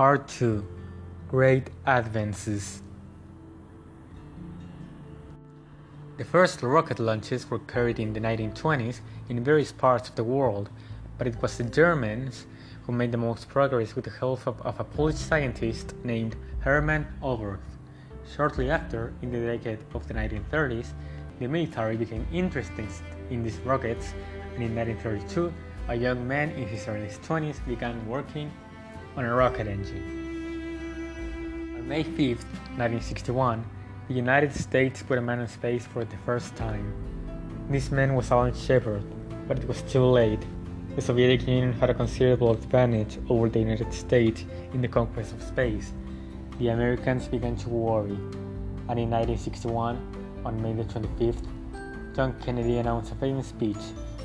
Part 2 Great Advances The first rocket launches were carried in the 1920s in various parts of the world, but it was the Germans who made the most progress with the help of, of a Polish scientist named Hermann Oberth. Shortly after, in the decade of the 1930s, the military became interested in these rockets, and in 1932, a young man in his early 20s began working on a rocket engine. On May 5, 1961, the United States put a man in space for the first time. This man was Alan Shepard, but it was too late. The Soviet Union had a considerable advantage over the United States in the conquest of space. The Americans began to worry, and in 1961, on May the 25th, John Kennedy announced a famous speech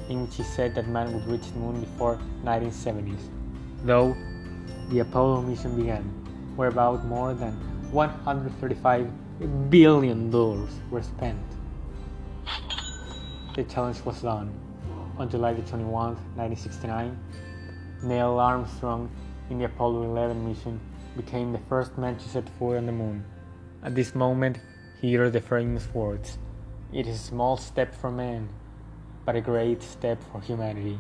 in which he said that man would reach the moon before 1970s. Though the Apollo mission began, where about more than 135 billion dollars were spent. The challenge was done. On July 21, 1969, Neil Armstrong in the Apollo 11 mission became the first man to set foot on the moon. At this moment, he uttered the famous words It is a small step for man, but a great step for humanity.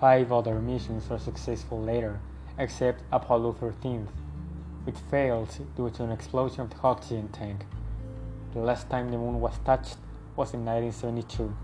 Five other missions were successful later, except Apollo 13, which failed due to an explosion of the oxygen tank. The last time the moon was touched was in 1972.